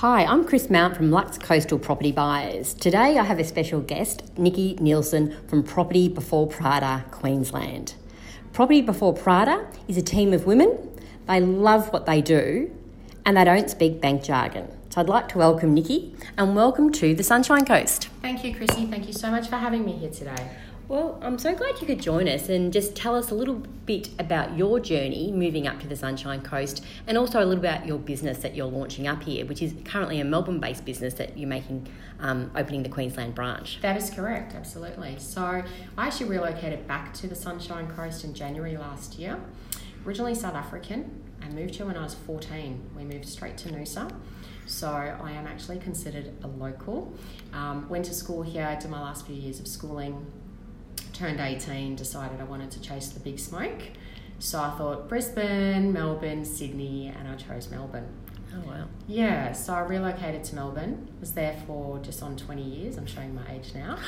Hi, I'm Chris Mount from Luxe Coastal Property Buyers. Today I have a special guest, Nikki Nielsen from Property Before Prada, Queensland. Property Before Prada is a team of women. They love what they do and they don't speak bank jargon. So I'd like to welcome Nikki and welcome to the Sunshine Coast. Thank you, Chrissy. Thank you so much for having me here today. Well, I'm so glad you could join us and just tell us a little bit about your journey moving up to the Sunshine Coast and also a little about your business that you're launching up here, which is currently a Melbourne based business that you're making, um, opening the Queensland branch. That is correct, absolutely. So I actually relocated back to the Sunshine Coast in January last year. Originally South African, I moved here when I was 14. We moved straight to Noosa. So I am actually considered a local. Um, went to school here, did my last few years of schooling, turned 18, decided I wanted to chase the big smoke. So I thought Brisbane, Melbourne, Sydney, and I chose Melbourne. Oh, wow. Yeah, so I relocated to Melbourne. Was there for just on 20 years. I'm showing my age now.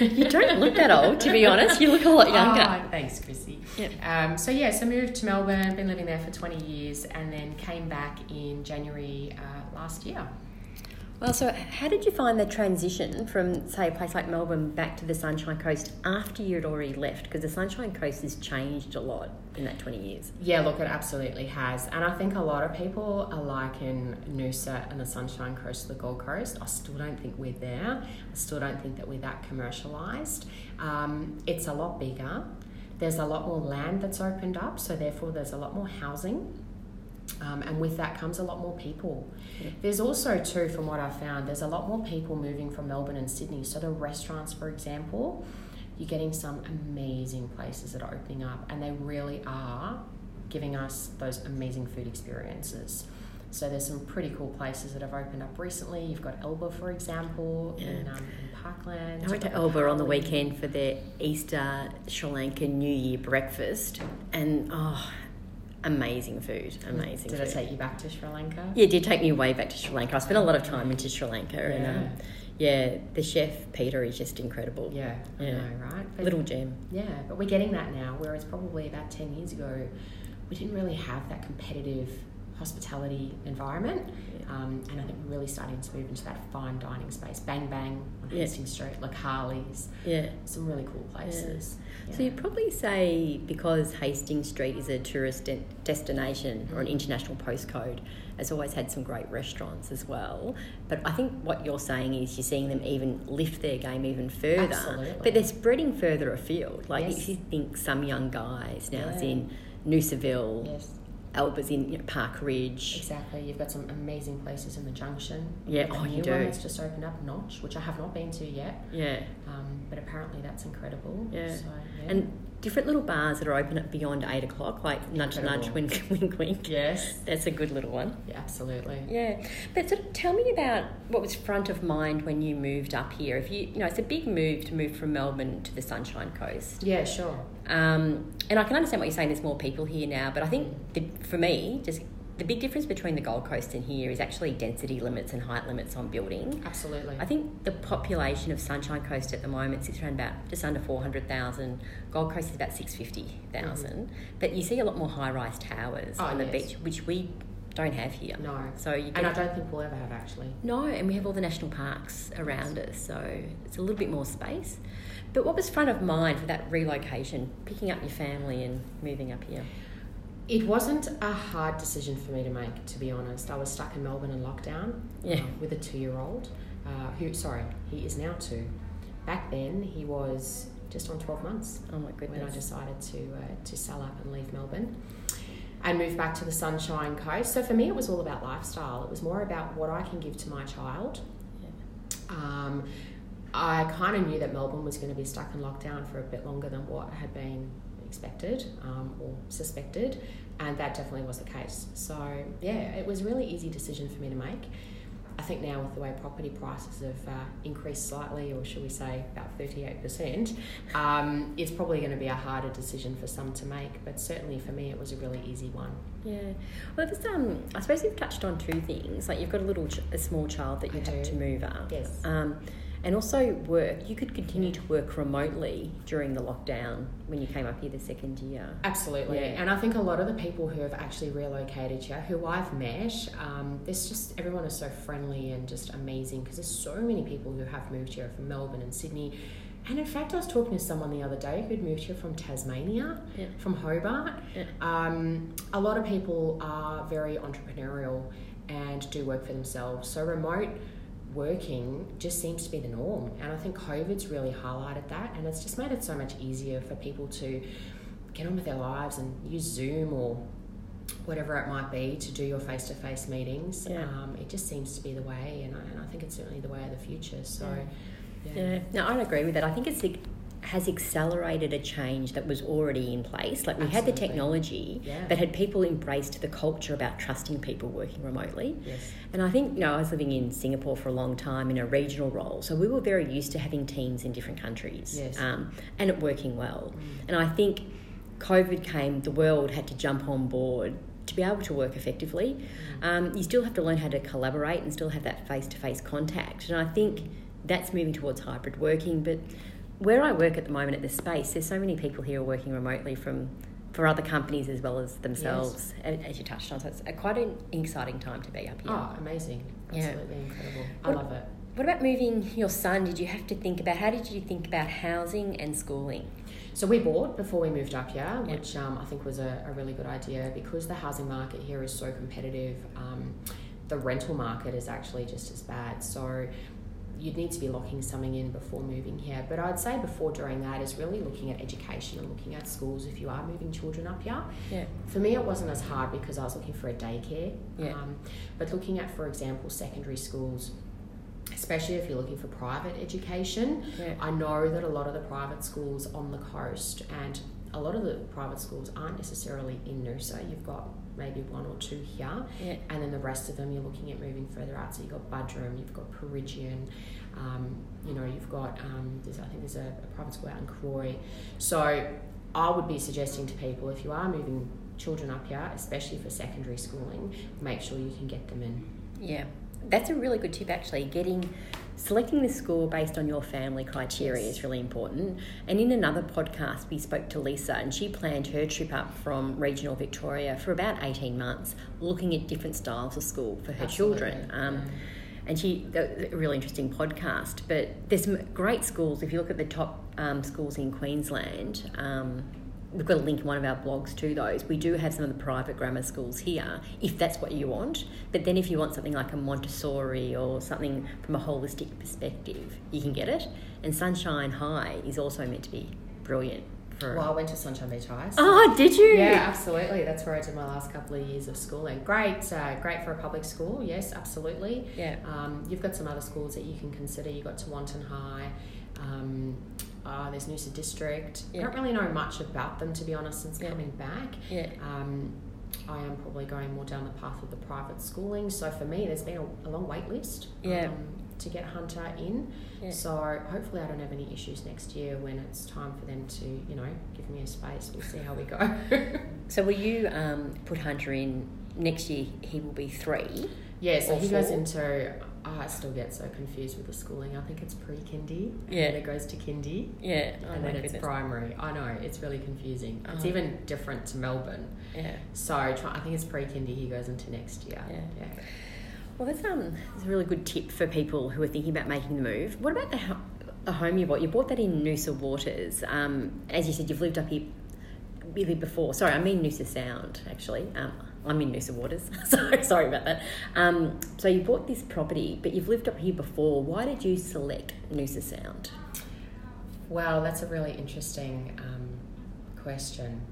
you don't look that old, to be honest. You look a lot younger. Oh, thanks, Chrissy. Yep. Um, so, yeah, so moved to Melbourne, been living there for 20 years, and then came back in January uh, last year. Well, so how did you find the transition from, say, a place like Melbourne back to the Sunshine Coast after you'd already left? Because the Sunshine Coast has changed a lot in that 20 years. Yeah, look, it absolutely has. And I think a lot of people are like in Noosa and the Sunshine Coast, to the Gold Coast. I still don't think we're there. I still don't think that we're that commercialised. Um, it's a lot bigger. There's a lot more land that's opened up, so therefore there's a lot more housing um, and with that comes a lot more people. There's also, too, from what I've found, there's a lot more people moving from Melbourne and Sydney. So, the restaurants, for example, you're getting some amazing places that are opening up, and they really are giving us those amazing food experiences. So there's some pretty cool places that have opened up recently. You've got Elba, for example, yeah. in, um, in Parkland. I went to Elba on the weekend for their Easter Sri Lankan New Year breakfast, and oh, amazing food. Amazing. Did food. it take you back to Sri Lanka? Yeah, it did take me way back to Sri Lanka. I spent a lot of time into Sri Lanka, yeah. and um, yeah, the chef Peter is just incredible. Yeah, yeah, know, right? But, Little gem. Yeah, but we're getting that now. Whereas probably about ten years ago, we didn't really have that competitive hospitality environment. Yeah. Um, and I think we're really starting to move into that fine dining space. Bang Bang on yeah. Hastings Street, like Harley's. Yeah. Some really cool places. Yeah. So you'd probably say because Hastings Street is a tourist de- destination or an international postcode, has always had some great restaurants as well. But I think what you're saying is you're seeing them even lift their game even further. Absolutely. But they're spreading further afield. Like yes. if you think some young guys now yeah. in Noosaville, yes. Elba's in you know, Park Ridge. Exactly. You've got some amazing places in the Junction. Yeah, oh, you do. One that's just opened up, Notch, which I have not been to yet. Yeah. Um, but apparently that's incredible. Yeah. So, yeah. And different little bars that are open at beyond eight o'clock, like nudge, nudge, wink, wink, wink. Yes, that's a good little one. Yeah, absolutely. Yeah, but sort of tell me about what was front of mind when you moved up here. If you, you know, it's a big move to move from Melbourne to the Sunshine Coast. Yeah, sure. Um, and I can understand what you're saying. There's more people here now, but I think the, for me, just the big difference between the Gold Coast and here is actually density limits and height limits on building. Absolutely. I think the population of Sunshine Coast at the moment sits around about just under 400,000. Gold Coast is about 650,000. Mm-hmm. But you see a lot more high rise towers oh, on the yes. beach, which we don't have here. No. So you and I don't think we'll ever have actually. No, and we have all the national parks around us, so it's a little bit more space. But what was front of mind for that relocation, picking up your family and moving up here? It wasn't a hard decision for me to make, to be honest. I was stuck in Melbourne in lockdown yeah. uh, with a two-year-old. Uh, who, sorry, he is now two. Back then, he was just on 12 months. Oh my goodness! When I decided to uh, to sell up and leave Melbourne and move back to the Sunshine Coast. So for me, it was all about lifestyle. It was more about what I can give to my child. Yeah. Um, I kind of knew that Melbourne was going to be stuck in lockdown for a bit longer than what had been expected um, or suspected, and that definitely was the case. So, yeah, it was a really easy decision for me to make. I think now with the way property prices have uh, increased slightly, or should we say about 38%, um, it's probably going to be a harder decision for some to make, but certainly for me it was a really easy one. Yeah. Well, this, um, I suppose you've touched on two things. Like you've got a little, ch- a small child that you have to move up. Yes. Um, And also work. You could continue to work remotely during the lockdown when you came up here the second year. Absolutely. Yeah. And I think a lot of the people who have actually relocated here, who I've met, um, there's just everyone is so friendly and just amazing because there's so many people who have moved here from Melbourne and Sydney. And in fact, I was talking to someone the other day who'd moved here from Tasmania, Yeah. from Hobart. Yeah. Um, a lot of people are very entrepreneurial and do work for themselves. So remote working just seems to be the norm. And I think COVID's really highlighted that. And it's just made it so much easier for people to get on with their lives and use Zoom or whatever it might be to do your face to face meetings. Yeah. Um, it just seems to be the way. And I, and I think it's certainly the way of the future. So, yeah. Yeah, no, I'd agree with that. I think it's it has accelerated a change that was already in place. Like we had the technology, Yeah. but had people embraced the culture about trusting people working remotely. Yes. And I think, you know, I was living in Singapore for a long time in a regional role. So we were very used to having teams in different countries Yes. um, and it working well. And I think COVID came, the world had to jump on board to be able to work effectively. Um, you still have to learn how to collaborate and still have that face to face contact. And I think that's moving towards hybrid working. But where I work at the moment at this space, there's so many people here working remotely from for other companies as well as themselves, a- as you touched on. So it's a, quite an exciting time to be up here. Oh, amazing. Yeah. Absolutely incredible. I What- love it. What about moving your son? Did you have to think about how did you think about housing and schooling? So we bought before we moved up here, Yeah. which um, I think was a, a really good idea because the housing market here is so competitive. Um, the rental market is actually just as bad. So you'd need to be locking something in before moving here. But I'd say before doing that is really looking at education and looking at schools if you are moving children up here. Yeah. For me, it wasn't as hard because I was looking for a daycare. Yeah. Um, but looking at, for example, secondary schools, especially if you're looking for private education, Yeah. I know that a lot of the private schools on the coast and a lot of the private schools aren't necessarily in Noosa. You've got maybe one or two here, Yeah. and then the rest of them you're looking at moving further out. So you've got Buderim, you've got Peregian, um, you know, you've got um, there's I think there's a, a private school out in Cooroy. So I would be suggesting to people if you are moving children up here, especially for secondary schooling, make sure you can get them in. Yeah, that's a really good tip actually. Getting selecting the school based on your family criteria Yes. is really important. And in another podcast, we spoke to Lisa, and she planned her trip up from regional Victoria for about eighteen months, looking at different styles of school for her children. Um, yeah. And she, a really interesting podcast. But there's some great schools. If you look at the top um, schools in Queensland, um, we've got a link in one of our blogs to those. We do have some of the private grammar schools here, if that's what you want. But then if you want something like a Montessori or something from a holistic perspective, you can get it. And Sunshine High is also meant to be brilliant. For Well, I went to Sunshine Beach High. so- oh, did you? Yeah, absolutely. That's where I did my last couple of years of schooling. Great, uh, great for a public school. Yes, absolutely. Yeah. Um, you've got some other schools that you can consider. You've got Tewantin High. Um, uh, there's Noosa District. I don't really know much about them to be honest since Yeah. coming back. Yeah. Um, I am probably going more down the path of the private schooling. So for me, there's been a, a long wait list. Yeah. Um, to get Hunter in. Yeah. So hopefully I don't have any issues next year when it's time for them to, you know, give me a space. We'll see how we go. So will you um, put Hunter in next year? He will be three. yeah, so he goes into, I still get so confused with the schooling. I think it's pre-kindy. And Yeah. then it goes to kindy. Yeah. Oh and then it's goodness. primary. I know, it's really confusing. It's Oh. even different to Melbourne. Yeah. So I think it's pre-kindy he goes into next year. Yeah. yeah. Well, that's um, that's a really good tip for people who are thinking about making the move. What about the ho- the home you bought? You bought that in Noosa Waters. Um, as you said, you've lived up here really before. Sorry, I mean Noosa Sound actually. Um, I'm in Noosa Waters. sorry, sorry about that. Um, so you bought this property, but you've lived up here before. Why did you select Noosa Sound? Well, that's a really interesting um, question.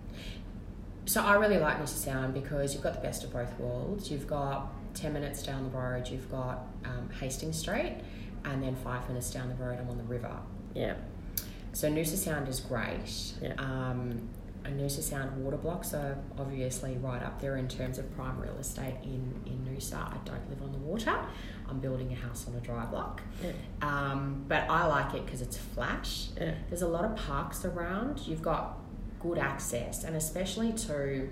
So I really like Noosa Sound because you've got the best of both worlds. You've got ten minutes down the road, you've got um, Hastings Street, and then five minutes down the road, I'm on the river. Yeah. So Noosa Sound is great. Yeah. Um, and Noosa Sound water blocks are obviously right up there in terms of prime real estate in, in Noosa. I don't live on the water. I'm building a house on a dry block. Yeah. Um, but I like it because it's flat. Yeah. There's a lot of parks around. You've got good access, and especially to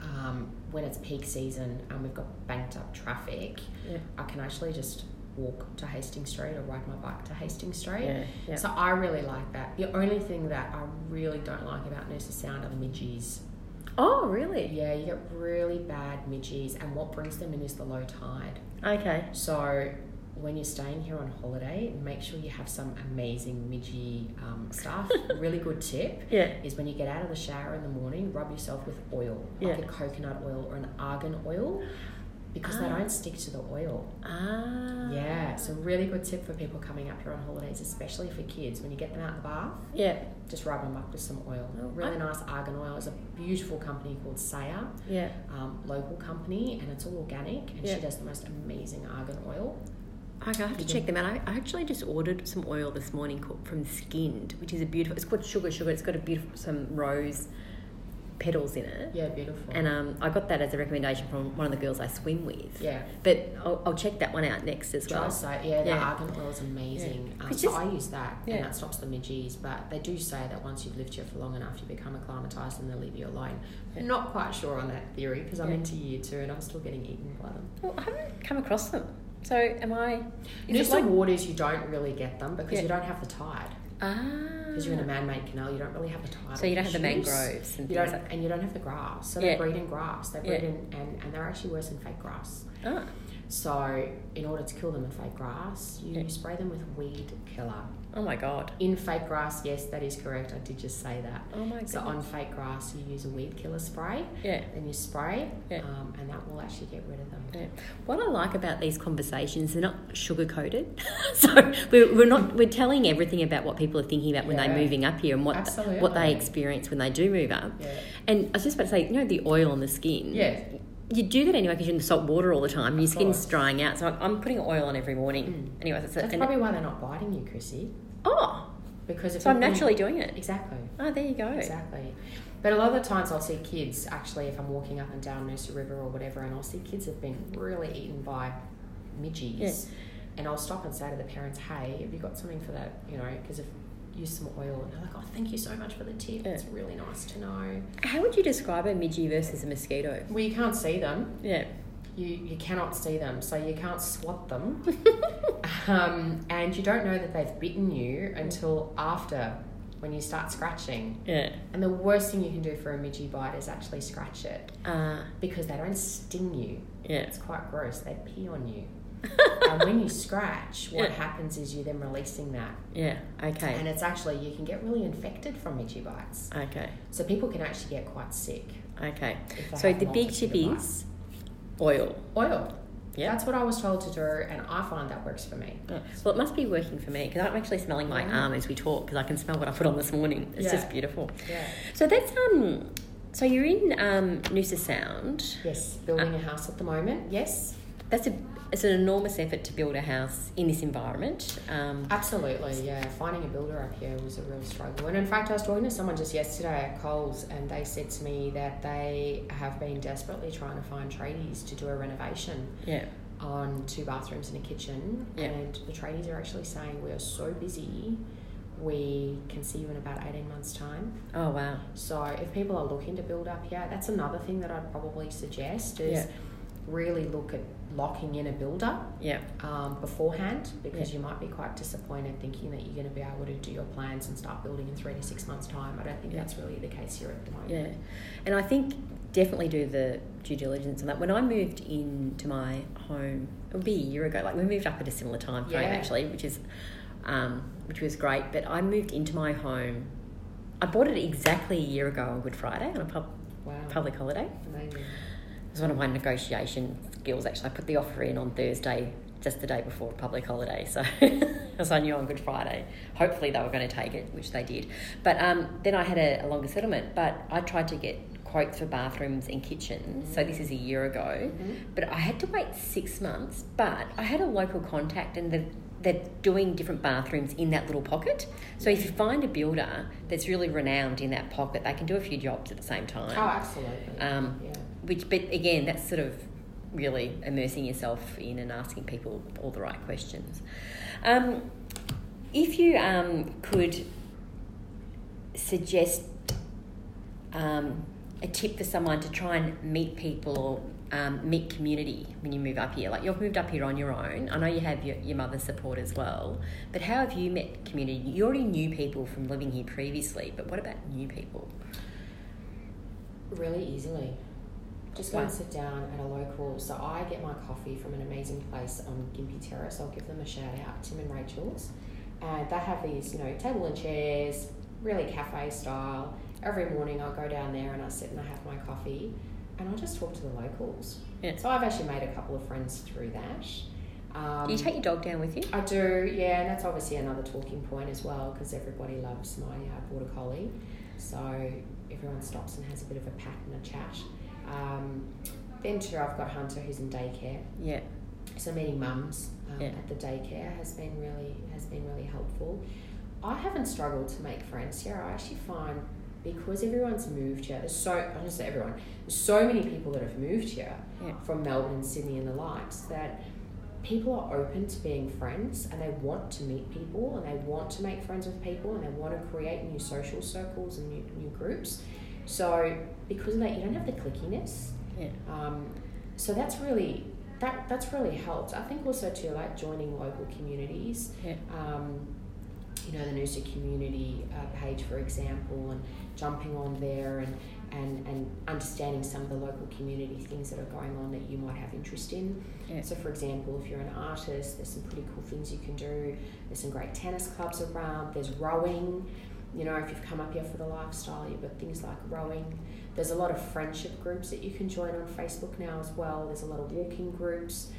um, when it's peak season and we've got banked up traffic, Yeah. I can actually just walk to Hastings Street or ride my bike to Hastings Street. Yeah, yeah. So I really like that. The only thing that I really don't like about Noosa Sound are the midges. Oh, really? Yeah, you get really bad midges, and what brings them in is the low tide. Okay. So when you're staying here on holiday, make sure you have some amazing midgie um, stuff. really good tip Yeah. is when you get out of the shower in the morning, rub yourself with oil, Yeah. like a coconut oil or an argan oil, because they Ah. don't stick to the oil. Ah. Yeah, so really good tip for people coming up here on holidays, especially for kids. When you get them out of the bath, Yeah. just rub them up with some oil. Oh, Really I- nice argan oil. It's a beautiful company called Saya, Yeah. um, local company, and it's all organic. And Yeah. she does the most amazing argan oil. Okay, I have to check them out. I I actually just ordered some oil this morning from Skinned, which is a beautiful. It's called Sugar Sugar. It's got a beautiful some rose petals in it. Yeah, beautiful. And um, I got that as a recommendation from one of the girls I swim with. yeah. But I'll, I'll check that one out next as well. so yeah, the Yeah. argan oil is amazing. Yeah. Um, just- I use that, Yeah. and that stops the midges. But they do say that once you've lived here for long enough, you become acclimatized and they'll leave you alone. Yeah. Not quite sure on that theory because I'm Yeah. into year two and I'm still getting eaten by them. Well, I haven't come across them. So am I? Is Noosa like waters, you don't really get them because Yeah. you don't have the tide. ah? Because you're in a man-made canal, you don't really have the tide. So you don't have the mangroves and You don't, like. and you don't have the grass. So Yeah. they breed in grass. They breed Yeah. in, and, and they're actually worse than fake grass. Ah, So in order to kill them in fake grass, you Yeah. spray them with weed killer. oh my god. In fake grass, yes, that is correct. I did just say that. Oh my god. So on fake grass, you use a weed killer spray. yeah. Then you spray, Yeah. um, and that will actually get rid of them. Yeah. What I like about these conversations, they're not sugar coated. so we're, we're not we're telling everything about what people are thinking about when Yeah. they're moving up here and what Absolutely. what they experience when they do move up. Yeah. And I was just about to say, you know, the oil on the skin. Yeah. You do that anyway because you're in the salt water all the time. Your skin's drying out, so I'm- I'm putting oil on every morning. Mm. Anyway, that's, That's probably why they're not biting you, Chrissy. oh, Because if so I'm naturally doing it. exactly. Oh, there you go. Exactly. But a lot of the times I'll see kids, actually, if I'm walking up and down Noosa River or whatever, and I'll see kids have been really eaten by midges. Yeah. And I'll stop and say to the parents, hey, have you got something for that? You know, because if use some oil, and they're like, oh, thank you so much for the tip. Yeah. It's really nice to know. How would you describe a midgie versus a mosquito? Well, you can't see them. Yeah. You, you cannot see them, so you can't swat them. um, and you don't know that they've bitten you until after when you start scratching. Yeah. And the worst thing you can do for a midgie bite is actually scratch it Uh, because they don't sting you. yeah. It's quite gross. They pee on you. and when you scratch, what Yeah. happens is you're then releasing that. Yeah. Okay. And it's actually, you can get really infected from midgie bites. okay. So people can actually get quite sick. Okay. So the big tip is oil. Oil. Yeah. That's what I was told to do, and I find that works for me. Yeah. Well, it must be working for me because I'm actually smelling my Yeah. arm as we talk because I can smell what I put on this morning. It's Yeah. just beautiful. Yeah. So that's um. So you're in um, Noosa Sound. Yes, building a house at the moment. Yes, That's a it's an enormous effort to build a house in this environment. Um, absolutely. Yeah, finding a builder up here was a real struggle. And in fact, I was talking to someone just yesterday at Coles, and they said to me that they have been desperately trying to find tradies to do a renovation yeah. on two bathrooms and a kitchen. Yeah. And the tradies are actually saying we are so busy, we can see you in about 18 months' time. Oh wow. So if people are looking to build up here, that's another thing that I'd probably suggest is Yeah. really look at locking in a builder Yeah. um, beforehand because Yeah. you might be quite disappointed thinking that you're going to be able to do your plans and start building in three to six months' time. I don't think Yeah. that's really the case here at the moment. Yeah, and I think definitely do the due diligence on that. When I moved into my home, it would be a year ago. Like we moved up at a similar time frame actually, which is um, which was great. But I moved into my home. I bought it exactly a year ago on Good Friday on a pub, Wow. public holiday. Amazing. It was one of my negotiation skills actually. I put the offer in on Thursday, just the day before public holiday. So, as I knew on Good Friday, hopefully they were going to take it, which they did. But um, then I had a, a longer settlement. But I tried to get quotes for bathrooms and kitchens. So this is a year ago. Mhm. But I had to wait six months. But I had a local contact, and the they're doing different bathrooms in that little pocket. So if you find a builder that's really renowned in that pocket, they can do a few jobs at the same time. Oh, absolutely. Um, yeah. Which, but again, that's sort of really immersing yourself in and asking people all the right questions. Um, if you um, could suggest um, a tip for someone to try and meet people or um, meet community when you move up here? Like you've moved up here on your own. I know you have your, your mother's support as well, but how have you met community? You already knew people from living here previously, but what about new people? Really easily. Just go and sit down at a local. So I get my coffee from an amazing place on Gympie Terrace. I'll give them a shout out, Tim and Rachel's. And they have these, you know, table and chairs, really cafe style. Every morning I'll go down there and I sit and I have my coffee and I'll just talk to the locals. Yeah. So I've actually made a couple of friends through that. Um, do you take your dog down with you? I do, yeah, and that's obviously another talking point as well because everybody loves my uh, border collie. So everyone stops and has a bit of a pat and a chat. Um, then too, I've got Hunter who's in daycare. Yeah. So meeting mums um, Yeah. at the daycare has been really has been really helpful. I haven't struggled to make friends here. I actually find because everyone's moved here. There's so I don't say everyone. There's so many people that have moved here Yeah. from Melbourne and Sydney and the likes that people are open to being friends and they want to meet people and they want to make friends with people and they want to create new social circles and new, new groups. So because of that, you don't have the clickiness. Yeah. Um, so that's really that that's really helped. I think also too like joining local communities. Yeah. Um, you know the Noosa community uh, page, for example, and jumping on there and, and and understanding some of the local community things that are going on that you might have interest in. Yeah. So, for example, if you're an artist, there's some pretty cool things you can do. There's some great tennis clubs around. There's rowing. You know, if you've come up here for the lifestyle, you've got things like rowing. There's a lot of friendship groups that you can join on Facebook now as well. There's a lot of walking groups.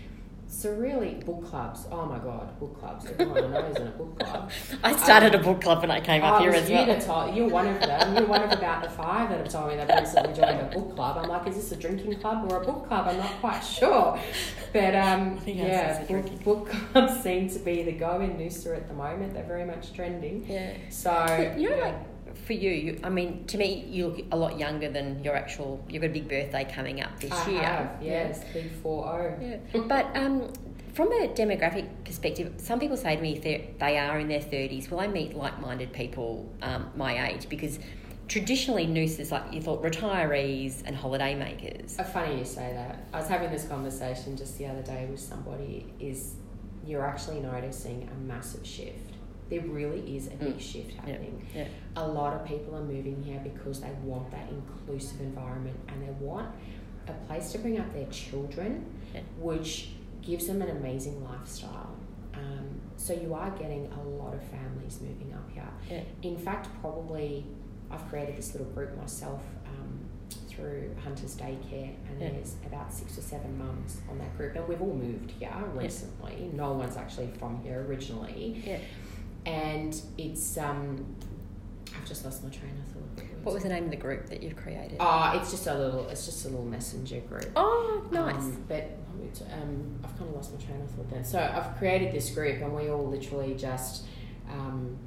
So really, book clubs. Oh my God, book clubs. Everyone I know in a book club. I started a book club and I came up it here as well. told, you're one of them. You're one of about the five that have told me they've recently joined a book club. I'm like, is this a drinking club or a book club? I'm not quite sure. But um, yeah, is a drinking book, book clubs seem to be the go in Noosa at the moment. They're very much trending. Yeah. So you're yeah. like for you, you, I mean, to me, you look a lot younger than your actual. You've got a big birthday coming up this I year. have, yes, big four oh. Yeah. But um, from a demographic perspective, some people say to me if they're, in their 30s, will I meet like minded people um, my age? Because traditionally, Noosa's like you thought retirees and holiday makers. Uh, Funny you say that. I was having this conversation just the other day with somebody. Is you're actually noticing a massive shift. There really is a big Mm. shift happening. Yeah. A lot of people are moving here because they want that inclusive environment and they want a place to bring up their children, Yeah. which gives them an amazing lifestyle. Um, so you are getting a lot of families moving up here. Yeah. In fact, probably I've created this little group myself um, through Hunter's Daycare, and Yeah. there's about six or seven mums on that group, and we've all moved here recently. No one's actually from here originally, Yeah. And it's um, I've just lost my train of thought. What was the name of the group that you've created? Oh, it's just a little. It's just a little messenger group. Oh, nice. Um, but um, I've kind of lost my train of thought then. So I've created this group, and we all literally just um,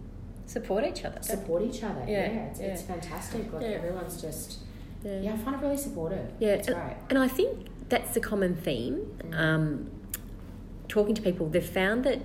Support each other. support each other. Yeah, Yeah, it's, it's fantastic. Like Yeah. everyone's just Yeah. yeah, I find it really supportive. Yeah, it's and, great. and I think that's the common theme. Mm. Um, talking to people, they've found that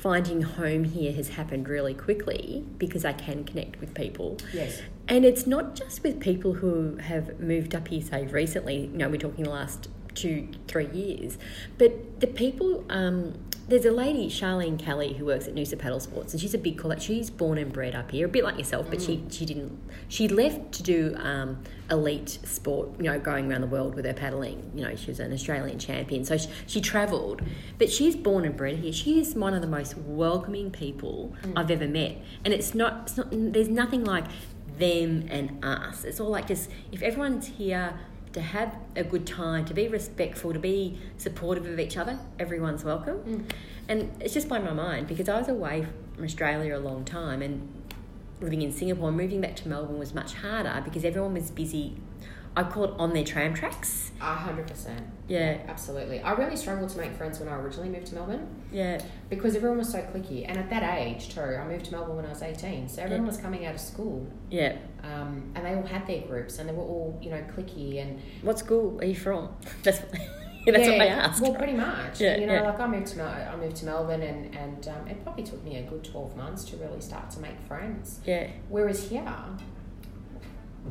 finding home here has happened really quickly because I can connect with people. Yes. And it's not just with people who have moved up here, say, recently, you know, we're talking the last two, three years, but the people, um, there's a lady, Charlene Kelly, who works at Noosa Paddle Sports, and she's a big call She's born and bred up here, a bit like yourself, but she, she didn't, she left to do um, elite sport, you know, going around the world with her paddling. You know, she was an Australian champion, so she, she travelled, but she's born and bred here. She is one of the most welcoming people I've ever met, and it's not, it's not, there's nothing like them and us. It's all like just if everyone's here to have a good time, to be respectful, to be supportive of each other, everyone's welcome. Mm. And it's just blown my mind because I was away from Australia a long time and living in Singapore, moving back to Melbourne was much harder because everyone was busy. I call it on their tram tracks. A hundred percent. Yeah, Absolutely. I really struggled to make friends when I originally moved to Melbourne yeah, because everyone was so clicky. And at that age too, I moved to Melbourne when I was eighteen, so everyone was coming out of school, yeah. um, and they all had their groups, and they were all you know clicky and What school are you from? That's that's what I asked. Well, pretty much. Yeah, you know, yeah. like I moved to Mel- I moved to Melbourne, and and um, it probably took me a good twelve months to really start to make friends. Yeah, Whereas here,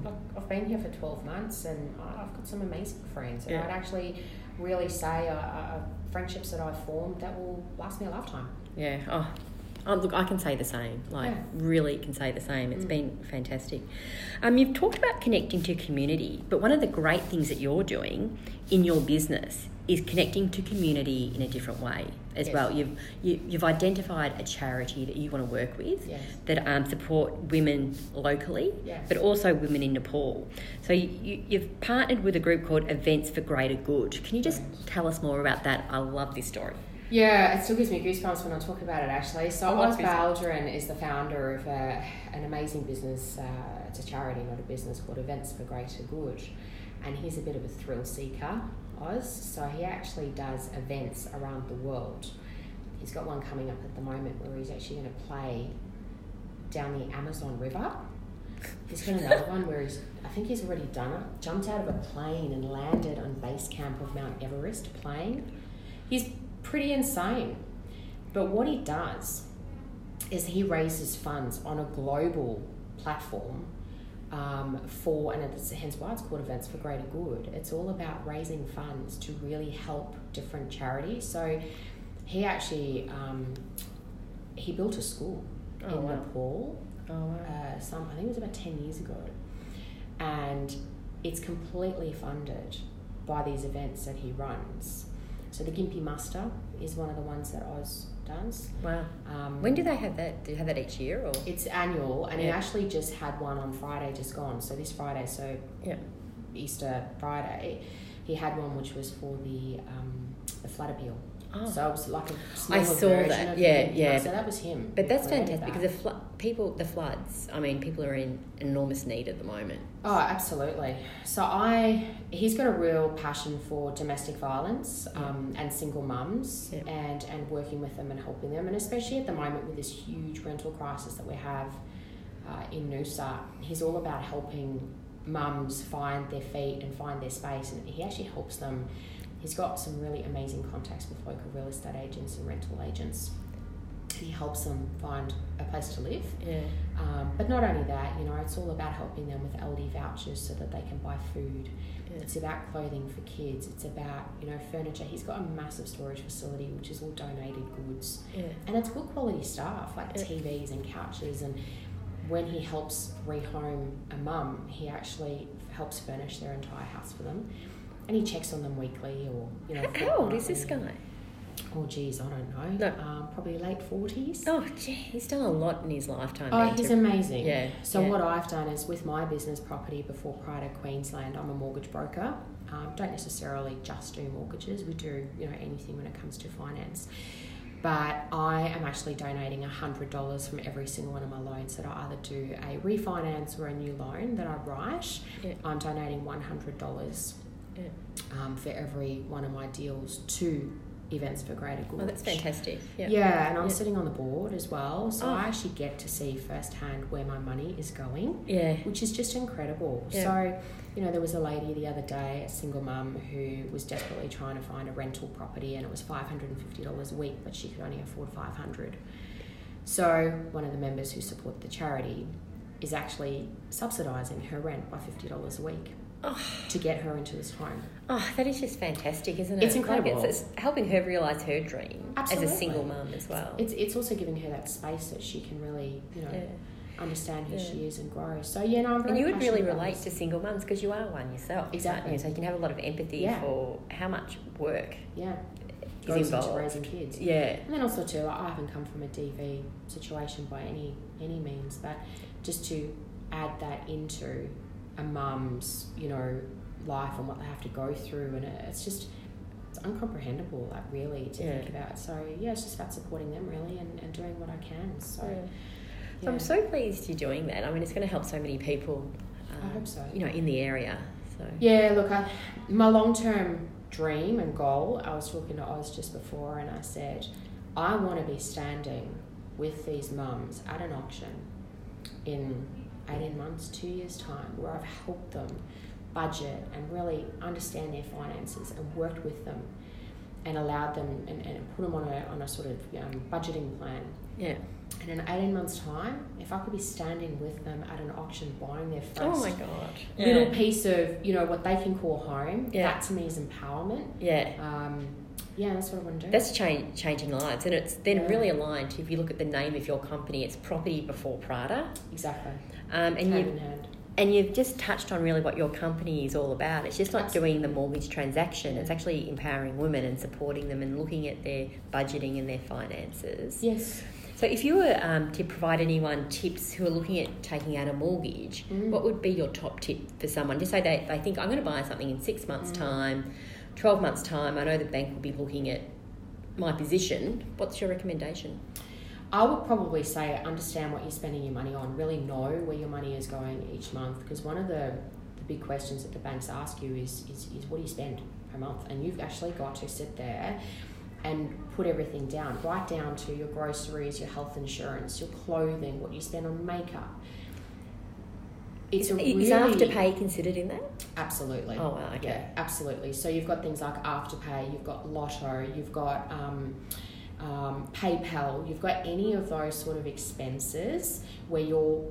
like, I've been here for 12 months and I've got some amazing friends. And Yeah. I'd actually really say uh, uh, friendships that I've formed that will last me a lifetime. Yeah. Oh, oh, look, I can say the same. Like, Yeah. really can say the same. It's Mm. been fantastic. Um, you've talked about connecting to community, but one of the great things that you're doing in your business is connecting to community in a different way as Yes. well. You've you, you've identified a charity that you want to work with Yes. that um, support women locally, Yes. but also women in Nepal. So you, you, you've partnered with a group called Events for Greater Good. Can you just tell us more about that? I love this story. Yeah, it still gives me goosebumps when I talk about it actually. So, Oz. Baldwin is the founder of a, an amazing business, uh, it's a charity, not a business, called Events for Greater Good. And he's a bit of a thrill seeker, Oz. So, he actually does events around the world. He's got one coming up at the moment where he's actually going to play down the Amazon River. He's got another one where he's, I think he's already done it, jumped out of a plane and landed on base camp of Mount Everest playing. He's pretty insane. But what he does is he raises funds on a global platform um, for, and it's hence why it's called Events for Greater Good. It's all about raising funds to really help different charities. So he actually um, he built a school Oh, in wow. Nepal Oh, wow. uh, some I think it was about ten years ago, and it's completely funded by these events that he runs. So the Gympie Muster is one of the ones that Oz does. Wow. Um, When do they have that? Do you have that each year or? It's annual, and he Yeah. actually just had one on Friday, just gone. So this Friday, so Yeah. Easter Friday, he had one which was for the um, the flood appeal. Oh. So it was like a smaller saw that. Yeah, Gympie yeah. Muster. that was him. But that's fantastic that. because the flo- people, the floods. I mean, people are in enormous need at the moment. Oh, absolutely. So I, he's got a real passion for domestic violence um, and single mums, Yeah. and and working with them and helping them, and especially at the moment with this huge rental crisis that we have uh, in Noosa, he's all about helping mums find their feet and find their space, and he actually helps them. He's got some really amazing contacts with local real estate agents and rental agents. He helps them find a place to live. Yeah. Um, but not only that, you know, it's all about helping them with Aldi vouchers so that they can buy food. Yeah. It's about clothing for kids. It's about, you know, furniture. He's got a massive storage facility which is all donated goods. Yeah. And it's good quality stuff like. TVs and couches. And when he helps rehome a mum, he actually helps furnish their entire house for them. And he checks on them weekly or, you know. How old is this guy? Oh, geez, I don't know. No. Um, probably late 40s. Oh, gee, he's done a lot in his lifetime. Oh, he's to- amazing. Yeah, So yeah. what I've done is with my business property before Prada Queensland, I'm a mortgage broker. Um, don't necessarily just do mortgages. We do you know anything when it comes to finance. But I am actually donating hundred dollars from every single one of my loans that I either do a refinance or a new loan that I write. Yeah. I'm donating one hundred dollars Yeah. um, for every one of my deals to events for greater good. Oh, that's fantastic. Yeah. Yeah, and I'm Yeah. sitting on the board as well, so Oh. I actually get to see firsthand where my money is going, Yeah. which is just incredible. Yeah. So, you know, there was a lady the other day, a single mum, who was desperately trying to find a rental property, and it was five hundred and fifty dollars a week, but she could only afford five hundred. So, one of the members who support the charity is actually subsidising her rent by fifty dollars a week Oh. to get her into this home. Oh, that is just fantastic, isn't it? It's incredible. Like it's, it's helping her realise her dream as a single mum as well. It's it's also giving her that space that she can really, you know, yeah. understand who Yeah. she is and grow. So yeah, no, And you would really relate to single mums because you are one yourself. Exactly. you? So you can have a lot of empathy Yeah. for how much work yeah is goes into raising kids. Yeah. And then also too, I haven't come from a DV situation by any any means, but just to add that into a mum's, you know, life and what they have to go through, and it's just it's uncomprehendable, like really to Yeah. think about. So yeah, it's just about supporting them really and, and doing what I can. So Yeah. yeah. So I'm so pleased you're doing that. I mean, it's going to help so many people. I um, hope so. You know, in the area. So Yeah, look, I, my long term dream and goal, I was talking to Oz just before, and I said, I want to be standing with these mums at an auction in 18 months, two years' time, where I've helped them budget and really understand their finances and worked with them and allowed them and, and put them on a, on a sort of um, budgeting plan yeah, and And in 18 months' time, if I could be standing with them at an auction buying their first Oh my god. little piece of, you know, what they can call home, Yeah. that to me is empowerment. Yeah. Um, yeah, that's what I want to do. That's change, changing lives, and it's then Yeah. really aligned. If you look at the name of your company, it's Property Before Prada, exactly. um, and you and you've just touched on really what your company is all about. It's just not Absolutely. doing the mortgage transaction; it's actually empowering women and supporting them and looking at their budgeting and their finances. Yes. So, if you were um, to provide anyone tips who are looking at taking out a mortgage, Mm. what would be your top tip for someone? Just say they, they think, I'm going to buy something in six months' Mm. time, 12 months' time. I know the bank will be looking at my position. What's your recommendation? I would probably say understand what you're spending your money on. Really know where your money is going each month because one of the, the big questions that the banks ask you is, is, is what do you spend per month? And you've actually got to sit there and put everything down. right down to your groceries, your health insurance, your clothing, what you spend on makeup. It's a is really Afterpay considered in that? Absolutely. Oh, wow, okay. Yeah, absolutely. So you've got things like Afterpay, you've got Lotto, you've got um, um, PayPal, you've got any of those sort of expenses where you're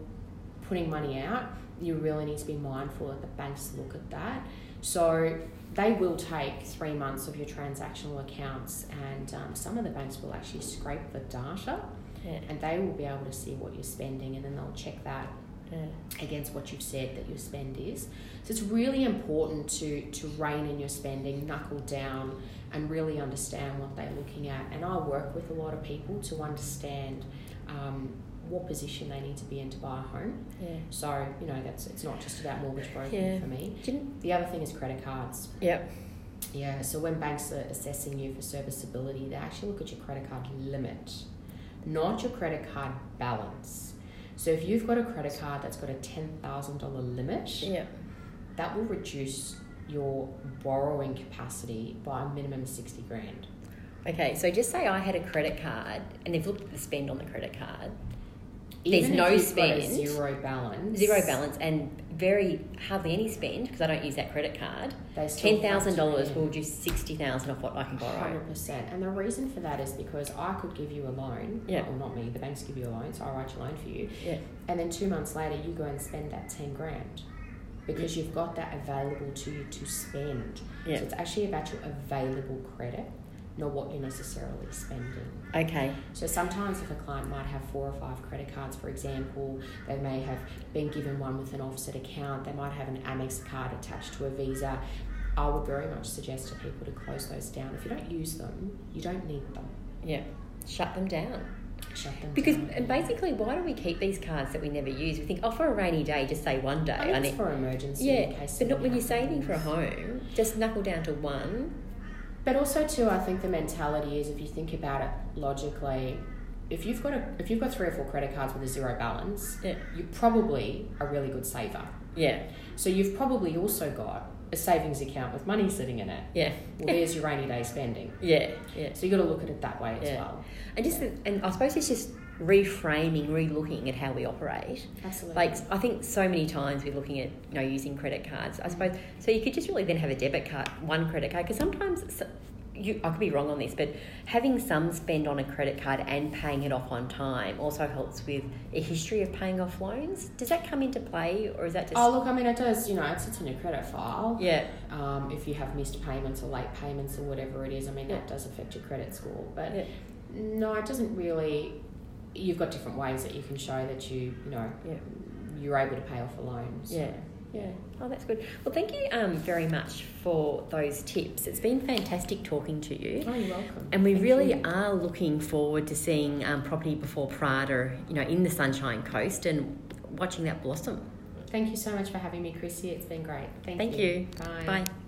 putting money out. You really need to be mindful that the banks look at that. So they will take three months of your transactional accounts, and um, some of the banks will actually scrape the data, Yeah. and they will be able to see what you're spending, and then they'll check that yeah. against what you've said that your spend is. So it's really important to to rein in your spending, knuckle down, and really understand what they're looking at. And I work with a lot of people to understand um, what position they need to be in to buy a home. Yeah. So you know that's it's not just about mortgage broking Yeah. for me. Didn't, The other thing is credit cards. yep. Yeah, so when banks are assessing you for serviceability, they actually look at your credit card limit, not your credit card balance. So if you've got a credit card that's got a $10,000 limit, Yeah. that will reduce your borrowing capacity by a minimum of 60 grand. Okay, so just say I had a credit card and they've looked at the spend on the credit card, There's Even no got a spend. zero balance. zero balance, and very hardly any spend because I don't use that credit card. Ten thousand dollars will do sixty thousand off what I can borrow. Hundred percent, and the reason for that is because I could give you a loan. Yeah. Well, not me. The banks give you a loan, so I write your loan for you. Yeah. And then two months later, you go and spend that ten grand because you've got that available to you to spend. Yeah. So it's actually about your available credit, not what you're necessarily spending. Okay. So sometimes if a client might have four or five credit cards, for example, they may have been given one with an offset account, they might have an Amex card attached to a Visa. I would very much suggest to people to close those down. If you don't use them, you don't need them. Yeah. Shut them down. Shut them down. Because down. and basically, why do we keep these cards that we never use? We think, oh, for a rainy day, just say one day. I I it's for emergency. in Yeah, case but not when you're saving for a home. Just knuckle down to one. But also too, I think the mentality is if you think about it logically, if you've got a if you've got three or four credit cards with a zero balance, Yeah. you're probably a really good saver. Yeah. So you've probably also got a savings account with money sitting in it. Yeah. Well, there's your rainy day spending. Yeah. Yeah. So you got to look at it that way as Yeah. well. And just and I suppose it's just reframing, re-looking at how we operate. Absolutely. Like I think so many times we're looking at you know using credit cards. I suppose so you could just really then have a debit card, one credit card, because sometimes you I could be wrong on this, but having some spend on a credit card and paying it off on time also helps with a history of paying off loans. Does that come into play, or is that just oh look, I mean, it does. You know, it sits in your credit file. yeah Um, if you have missed payments or late payments or whatever it is, I mean, Yeah. that does affect your credit score. But yeah no, it doesn't really. You've got different ways that you can show that you, you know, Yeah. you're able to pay off a loan. So. Yeah. Yeah. Oh, that's good. Well, thank you um, very much for those tips. It's been fantastic talking to you. Oh, you're welcome. And we Thank really you. are looking forward to seeing um, property before Prada, you know, in the Sunshine Coast and watching that blossom. Thank you so much for having me, Chrissy. It's been great. Thank, Thank you. you. Bye. Bye.